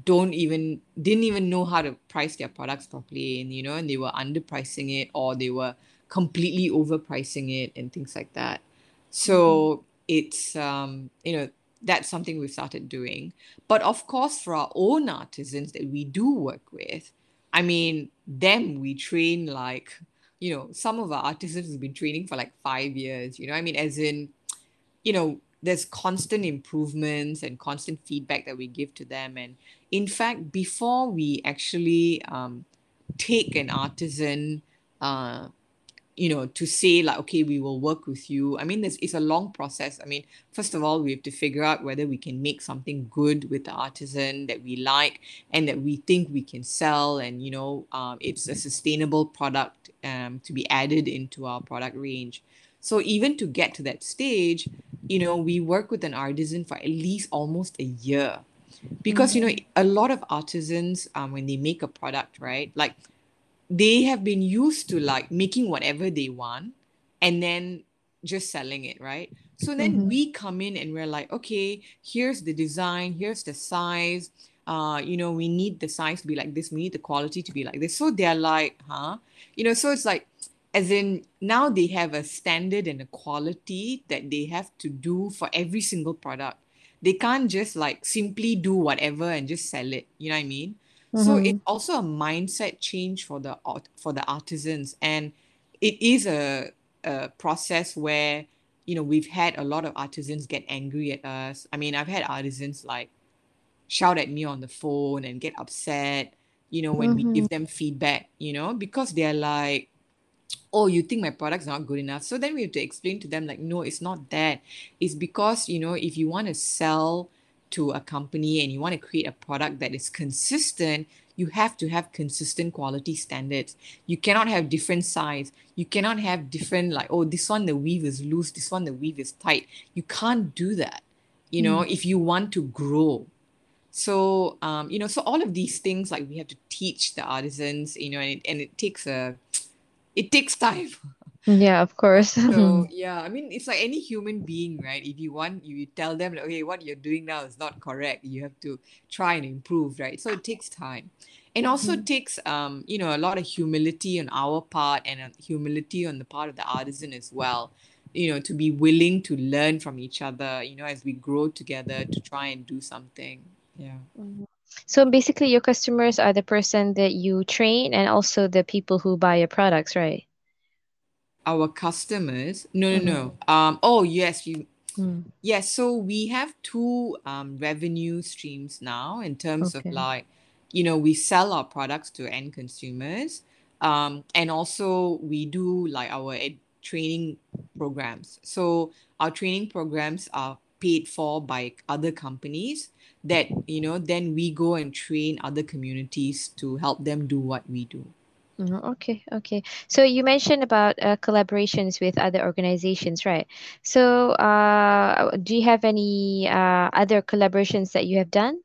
don't even didn't even know how to price their products properly, and you know, and they were underpricing it or they were completely overpricing it and things like that. So it's um, you know, that's something we've started doing. But of course, for our own artisans that we do work with, I mean, them we train like, you know, some of our artisans have been training for like five years, you know, I mean, as in, you know, there's constant improvements and constant feedback that we give to them. And in fact, before we actually um, take an artisan, uh, you know, to say like, okay, we will work with you. I mean, this it's a long process. I mean, first of all, we have to figure out whether we can make something good with the artisan that we like and that we think we can sell, and you know, um, it's a sustainable product um, to be added into our product range. So even to get to that stage, you know, we work with an artisan for at least almost a year. because you know a lot of artisans um, when they make a product right like they have been used to like making whatever they want and then just selling it right? So then
Mhm.
we come in and we're like okay here's the design here's the size. Uh you know we need the size to be like this. We need the quality to be like this. So they're like huh? You know so it's like as in now they have a standard and a quality that they have to do for every single product. They can't just like simply do whatever and just sell it. You know what i mean so
Mhm.
it's also a mindset change for the art for the artisans and it is a, a process where you know we've had a lot of artisans get angry at us i mean i've had artisans like shout at me on the phone and get upset you know when we
Mhm.
give them feedback you know because they're like oh you think my product's not good enough so then we have to explain to them like no it's not that it's because you know if you want to sell to a company and you want to create a product that is consistent you have to have consistent quality standards. You cannot have different size. You cannot have different like oh this one the weave is loose. This one the weave is tight. You can't do that you know if you want to grow. So um you know so all of these things like we have to teach the artisans you know and it, and it takes a it takes time
Yeah, of course.
so yeah i mean it's like any human being right if you want you tell them like, okay what you're doing now is not correct you have to try and improve right so it takes time and also
Mhm.
takes um you know a lot of humility on our part and uh, humility on the part of the artisan as well you know to be willing to learn from each other you know as we grow together to try and do something yeah
Mhm. So basically, your customers are the person that you train and also the people who buy your products, right?
Our customers no no
Mhm.
no um oh yes you
Mm.
Yes, so we have two um, revenue streams now in terms of like, you know, we sell our products to end consumers, um, and also we do like our ed- training programs. So our training programs are paid for by other companies that, you know, then we go and train other communities to help them do what we do.
Mhm. Okay, okay. So you mentioned about uh, collaborations with other organizations, right? So, uh, do you have any uh, other collaborations that you have done?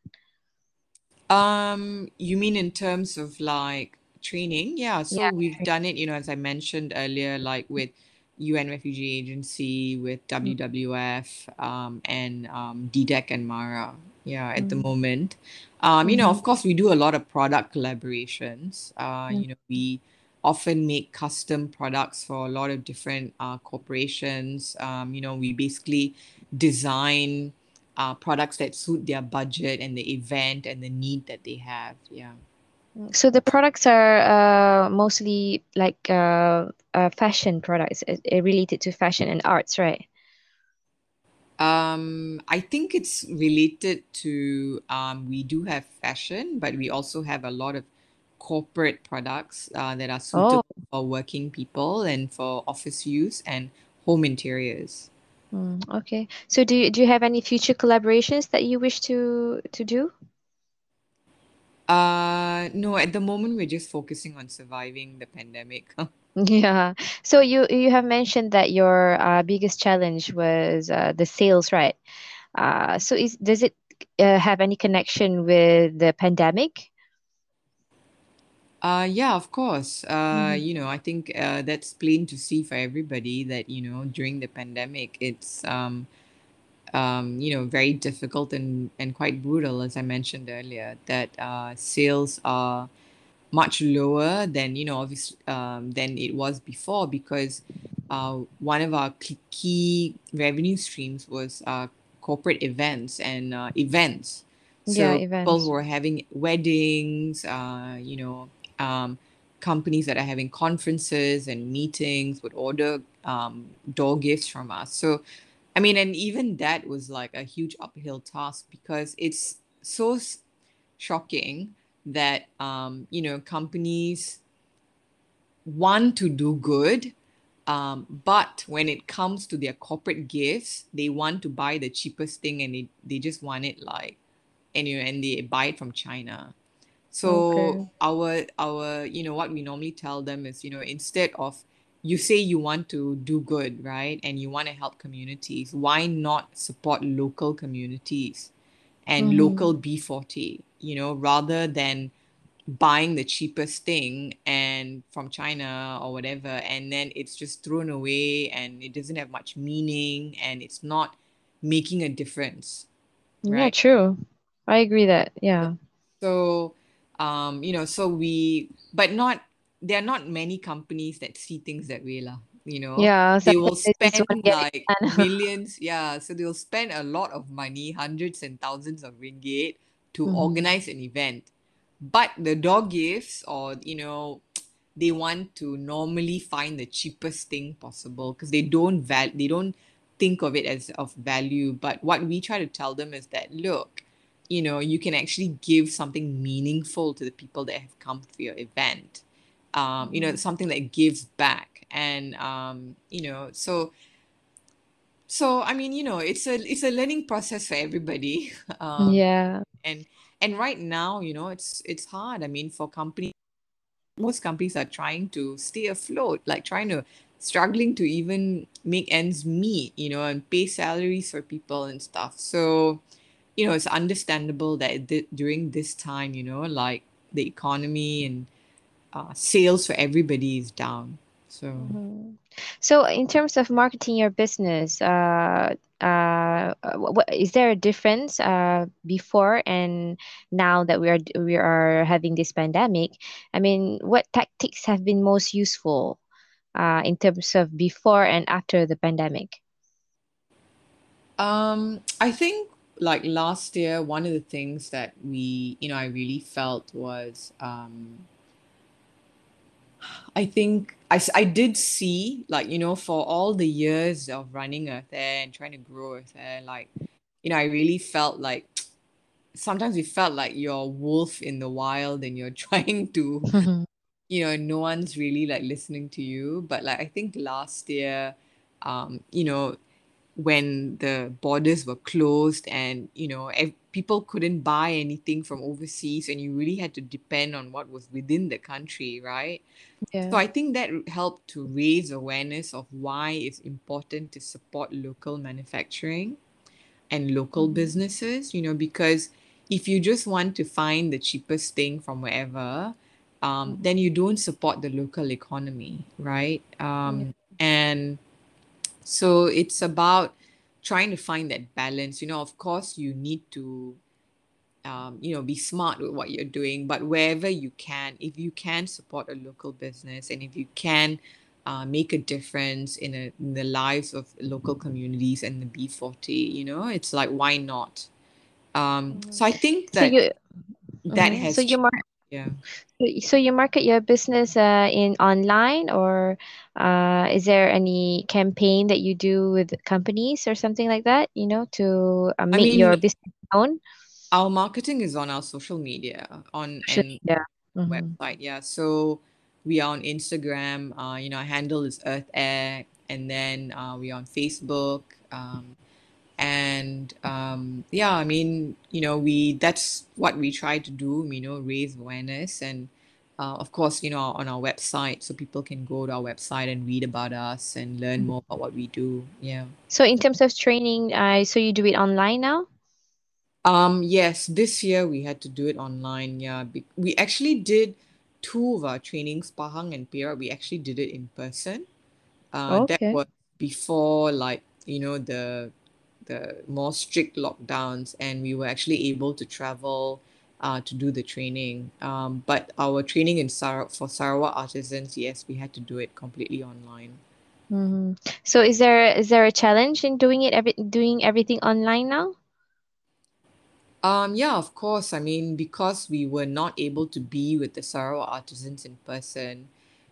Um, you mean in terms of like training? Yeah, so
Yeah.
we've done it, you know, as I mentioned earlier, like with UN Refugee Agency, with
Mm.
WWF, um, and um, DDEC and MARA. Yeah, at the
Mm.
moment. Um, you know,
Mhm.
of course, we do a lot of product collaborations. Uh, you know, we often make custom products for a lot of different uh, corporations. Um, you know, we basically design uh, products that suit their budget and the event and the need that they have. Yeah.
So the products are uh, mostly like uh, uh, fashion products uh, related to fashion and arts, right?
Um, I think it's related to um, we do have fashion, but we also have a lot of corporate products uh, that are suitable
Oh,
for working people and for office use and home interiors.
mm, okay. So do you, do you have any future collaborations that you wish to to do?
Uh, no, at the moment we're just focusing on surviving the pandemic.
Yeah. So you you have mentioned that your uh, biggest challenge was uh, the sales, right? Uh, so is does it uh, have any connection with the pandemic?
Uh, yeah, of course. Uh,
hmm
you know, I think uh, that's plain to see for everybody that, you know, during the pandemic, it's um, um, you know, very difficult and and quite brutal, as I mentioned earlier, that uh, sales are much lower than, you know, obviously um, than it was before because uh, one of our key revenue streams was uh, corporate events and uh, events.
Yeah,
So people who are having weddings, uh, you know, um, companies that are having conferences and meetings would order um, door gifts from us. So, I mean, and even that was like a huge uphill task because it's so s- shocking that um, you know companies want to do good um, but when it comes to their corporate gifts they want to buy the cheapest thing and they, they just want it like and you know and they buy it from china so
Okay.
our our you know what we normally tell them is you know instead of you say you want to do good right and you want to help communities why not support local communities and
Mhm.
local B40, you know, rather than buying the cheapest thing and from China or whatever, and then it's just thrown away and it doesn't have much meaning and it's not making a difference,
Yeah, true. I agree that. Yeah.
So, um, you know, so we, but not, there are not many companies that see things that way, lah. You know,
Yeah,
they will
sometimes they just want
spend
to
like millions, yeah. So they'll spend a lot of money, hundreds and thousands of ringgit, to
Mhm.
organize an event. But the dog gifts, or you know, they want to normally find the cheapest thing possible because they don't val they don't think of it as of value. But what we try to tell them is that look, you know, you can actually give something meaningful to the people that have come for your event. Um, you know,
Mhm.
something that gives back. And um, you know, so so I mean, you know, it's a it's a learning process for everybody. Um,
Yeah.
and and right now, you know, it's it's hard. I mean, for companies, most companies are trying to stay afloat, like trying to struggling to even make ends meet, you know, and pay salaries for people and stuff. So, you know, it's understandable that th- during this time, you know, like the economy and uh, sales for everybody is down. So,
Mhm. So in terms of marketing your business, uh, uh, what, is there a difference uh, before and now that we are we are having this pandemic? I mean, what tactics have been most useful uh, in terms of before and after the pandemic?
um, I think like last year, one of the things that we, you know, I really felt was um, I think I, I did see, like, you know, for all the years of running Earth Heir and trying to grow Earth Heir, like, you know, I really felt like sometimes we felt like you're a wolf in the wild and you're trying to, you know, no one's really like listening to you. But like, I think last year, um, you know, when the borders were closed and you know ev- people couldn't buy anything from overseas and you really had to depend on what was within the country right so i think that helped to raise awareness of why it's important to support local manufacturing and local
Mhm.
businesses you know because if you just want to find the cheapest thing from wherever um,
Mhm.
then you don't support the local economy right
Yeah.
um, and so it's about trying to find that balance. You know, of course, you need to, um, you know, be smart with what you're doing, but wherever you can, if you can support a local business and if you can uh, make a difference in, a, in the lives of local communities and the B40, you know, it's like, why not? Um, so I think
So
that
you,
that
mhm. So
has
you
changed.
mar
Yeah.
so you market your business uh, in online or uh, is there any campaign that you do with companies or something like that, you know, to uh,
I
make
mean,
your business known?
our marketing is on our social media on and
media. Mm-hmm.
website. Yeah. So we are on Instagram. Uh, you know, our handle is Earth Heir, and then uh, we are on Facebook. Um, and um, yeah, I mean, you know, we that's what we try to do. You know, raise awareness and. Uh, of course, you know, on our website, so people can go to our website and read about us and learn more about what we do. Yeah.
So in terms of training, uh, so you do it online now?
Um, yes, this year we had to do it online. Yeah, we actually did two of our trainings, Pahang and Perak. We actually did it in person. Uh, that was before like, you know, the the more strict lockdowns, and we were actually able to travel uh, to do the training. Um, but our training in Sar for Sarawak artisans, yes, we had to do it completely online.
Mm-hmm. So is there is there a challenge in doing it every doing everything online now?
Um, yeah, of course. I mean, because we were not able to be with the Sarawak artisans in person,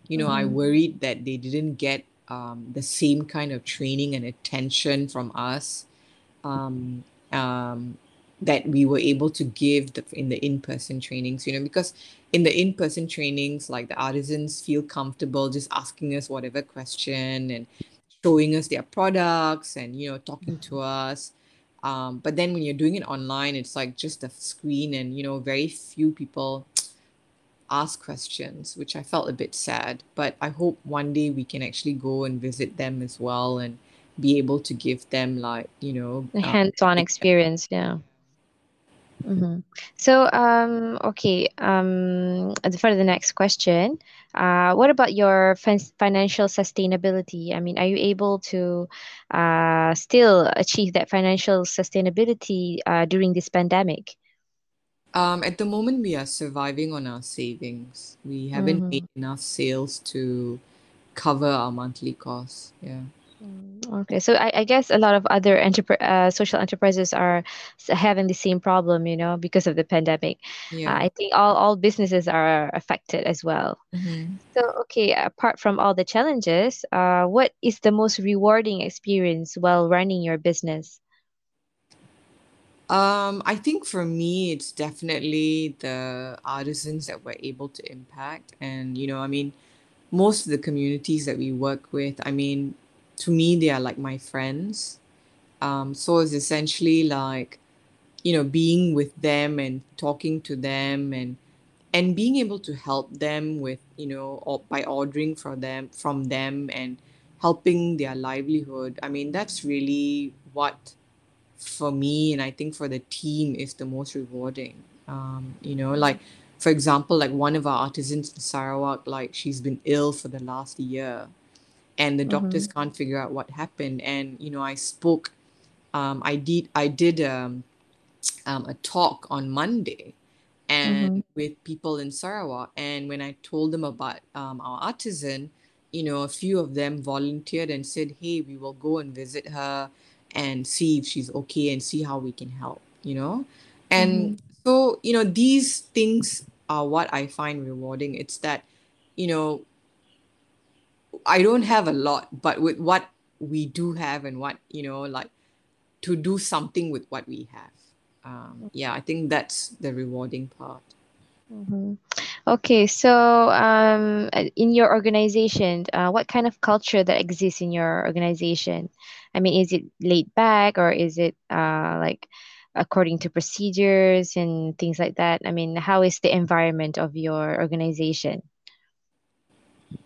you know, I
Mm-hmm.
worried that they didn't get um, the same kind of training and attention from us um, um, that we were able to give the, in the in-person trainings, you know, because in the in-person trainings, like the artisans feel comfortable just asking us whatever question and showing us their products and, you know, talking to us. Um, but then when you're doing it online, it's like just a screen and, you know, very few people ask questions, which I felt a bit sad. But I hope one day we can actually go and visit them as well and be able to give them like, you know,
The
uh,
hands-on
feedback.
experience, yeah. Mm-hmm. So, um, okay, um, for the next question, uh, what about your fin financial sustainability? I mean, are you able to uh, still achieve that financial sustainability uh, during this pandemic?
Um, at the moment, we are surviving on our savings. We haven't made
Mm-hmm.
enough sales to cover our monthly costs. Yeah.
Mm, Okay, so I, I guess a lot of other uh, social enterprises are s- having the same problem, you know, because of the pandemic. Uh, I think all, all businesses are affected as well.
hmm
So, okay, apart from all the challenges, uh, what is the most rewarding experience while running your business?
Um, I think for me, it's definitely the artisans that we're able to impact. And, you know, I mean, most of the communities that we work with, I mean, to me, they are like my friends. Um, so it's essentially like, you know, being with them and talking to them and and being able to help them with, you know, or by ordering from them from them and helping their livelihood. I mean, that's really what for me and I think for the team is the most rewarding. Um, you know, like for example, like one of our artisans in Sarawak, like she's been ill for the last year and the doctors
Mm-hmm.
can't figure out what happened. And you know, I spoke, um, I did, I did um, um, a talk on Monday
Mm-hmm.
and with people in Sarawak. And when I told them about um, our artisan, you know, a few of them volunteered and said, hey, we will go and visit her and see if she's okay and see how we can help, you know?
Mm-hmm.
And so, you know, these things are what I find rewarding. It's that, you know, I don't have a lot, but with what we do have and what, you know, like to do something with what we have. Um, yeah, I think that's the rewarding part.
Mm-hmm. Okay, so um, in your organization, uh, what kind of culture that exists in your organization? I mean, is it laid back or is it uh, like according to procedures and things like that? I mean, how is the environment of your organization?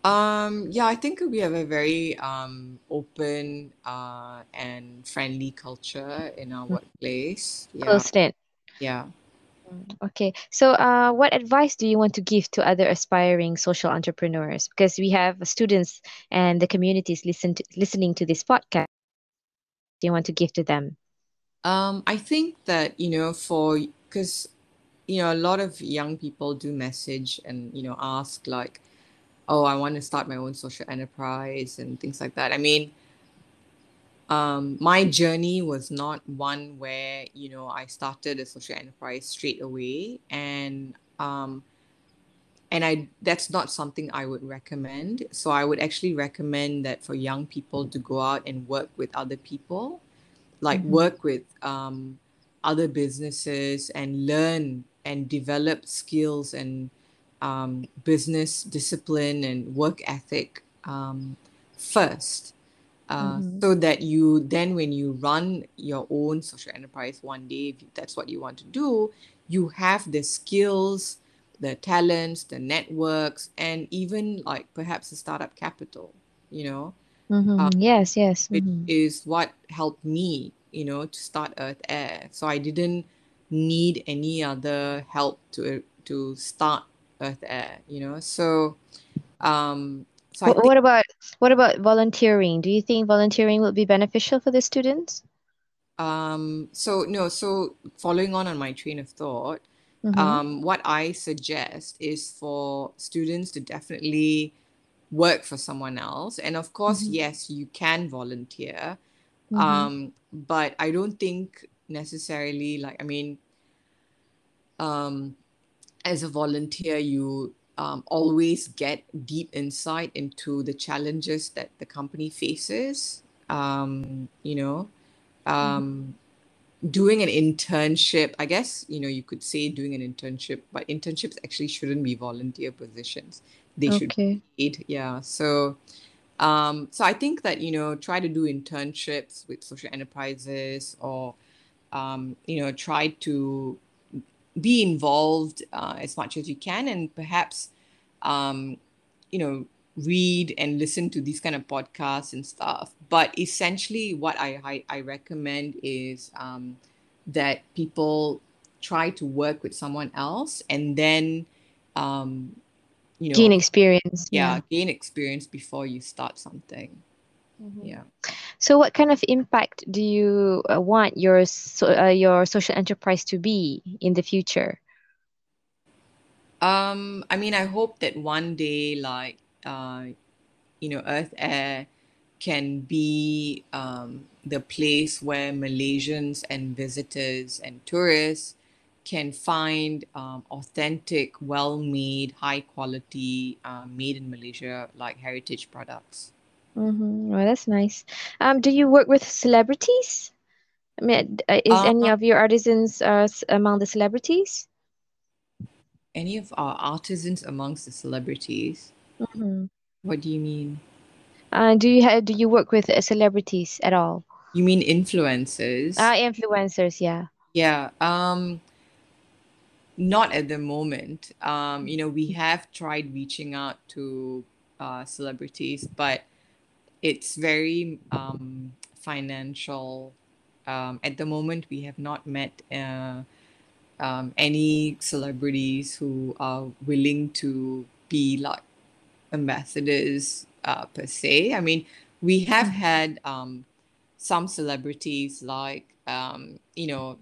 Um, yeah, I think we have a very um, open uh, and friendly culture in our
Mm,
workplace. Yeah,
Closed
yeah.
Mm, Okay, so uh, what advice do you want to give to other aspiring social entrepreneurs? Because we have students and the communities listen to, listening to this podcast. Do you want to give to them?
Um, I think that, you know, for because, you know, a lot of young people do message and, you know, ask like, oh, I want to start my own social enterprise and things like that. I mean, um, my journey was not one where, you know, I started a social enterprise straight away. And um, and I that's not something I would recommend. So I would actually recommend that for young people to go out and work with other people, like
Mm-hmm.
work with um, other businesses and learn and develop skills and um, business discipline and work ethic um, first uh,
Mm-hmm.
so that you then when you run your own social enterprise one day if that's what you want to do you have the skills the talents the networks and even like perhaps the startup capital you know
Mm-hmm. Yes, yes.
which
Mm-hmm.
is what helped me you know to start Earth Heir so i didn't need any other help to to start Earth Heir you know so um so
What,
think
what about what about volunteering? Do you think volunteering would be beneficial for the students?
Um, so no, so following on on my train of thought,
Mm-hmm.
um, what I suggest is for students to definitely work for someone else. And of course,
Mm-hmm.
yes, you can volunteer.
Mm-hmm.
Um, but I don't think necessarily like, I mean, um, as a volunteer, you um, always get deep insight into the challenges that the company faces. Um, you know,
Mm-hmm.
um, doing an internship, I guess, you know, you could say doing an internship, but internships actually shouldn't be volunteer positions. They should
Okay.
be paid. Yeah. So, um, so I think that, you know, try to do internships with social enterprises or, um, you know, try to be involved uh, as much as you can and perhaps, um, you know, read and listen to these kind of podcasts and stuff. But essentially, what I I, I recommend is um, that people try to work with someone else and then um, you know
gain experience
yeah, gain experience before you start something
Mhm.
yeah
So, what kind of impact do you uh, want your so, uh, your social enterprise to be in the future?
um i mean i hope that one day like uh you know Earth Heir can be um the place where malaysians and visitors and tourists can find um, authentic well-made high quality uh, made in malaysia like heritage products
Mm-hmm. Well, that's nice. Um, do you work with celebrities? I mean, uh, is
uh,
any of your artisans uh, among the celebrities?
any of our artisans amongst the celebrities
Mm-hmm.
what do you mean
Uh, do you ha do you work with uh, celebrities at all?
you mean influencers
Ah, influencers, yeah.
yeah um Not at the moment. Um, you know, we have tried reaching out to uh, celebrities, but it's very um, financial. Um, at the moment, we have not met uh, um, any celebrities who are willing to be like ambassadors uh, per se. I mean, we have had um, some celebrities like um, you know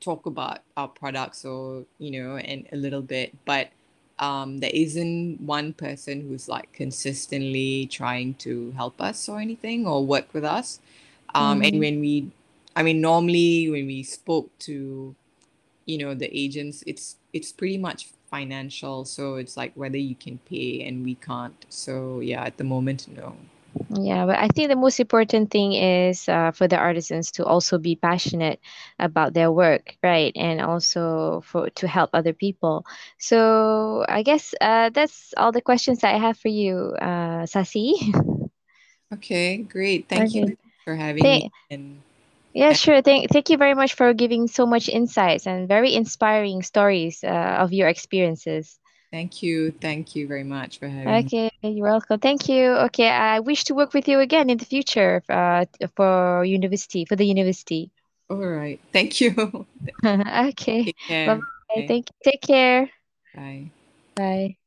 talk about our products or you know and a little bit, but um, there isn't one person who's like consistently trying to help us or anything or work with us. Um, and
Mm-hmm.
when we, I mean, normally when we spoke to you know the agents it's it's pretty much financial so it's like whether you can pay and we can't so yeah at the moment no
Yeah, but I think the most important thing is uh, for the artisans to also be passionate about their work, right? And also for to help other people. So I guess uh, that's all the questions that I have for you, uh, Sasi.
okay great thank you for having me and
yeah, sure. Thank, thank you very much for giving so much insights and very inspiring stories uh, of your experiences.
Thank you thank you very much for having me
Okay, you're welcome. Thank you. Okay, I wish to work with you again in the future uh, for university, for the university.
all right thank you
Okay. Bye-bye.
okay
Thank you. Take care.
bye
Bye.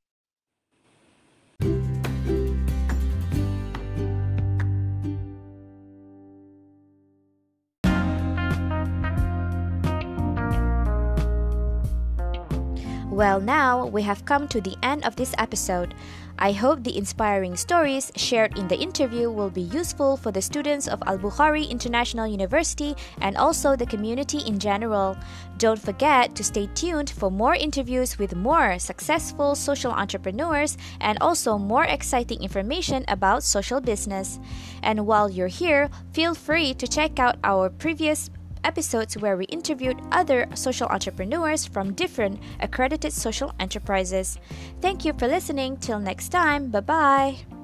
Well, now we have come to the end of this episode. I hope the inspiring stories shared in the interview will be useful for the students of Al Bukhari International University and also the community in general. Don't forget to stay tuned for more interviews with more successful social entrepreneurs and also more exciting information about social business. And while you're here, feel free to check out our previous episodes where we interviewed other social entrepreneurs from different accredited social enterprises. Thank you for listening. Till next time, bye bye.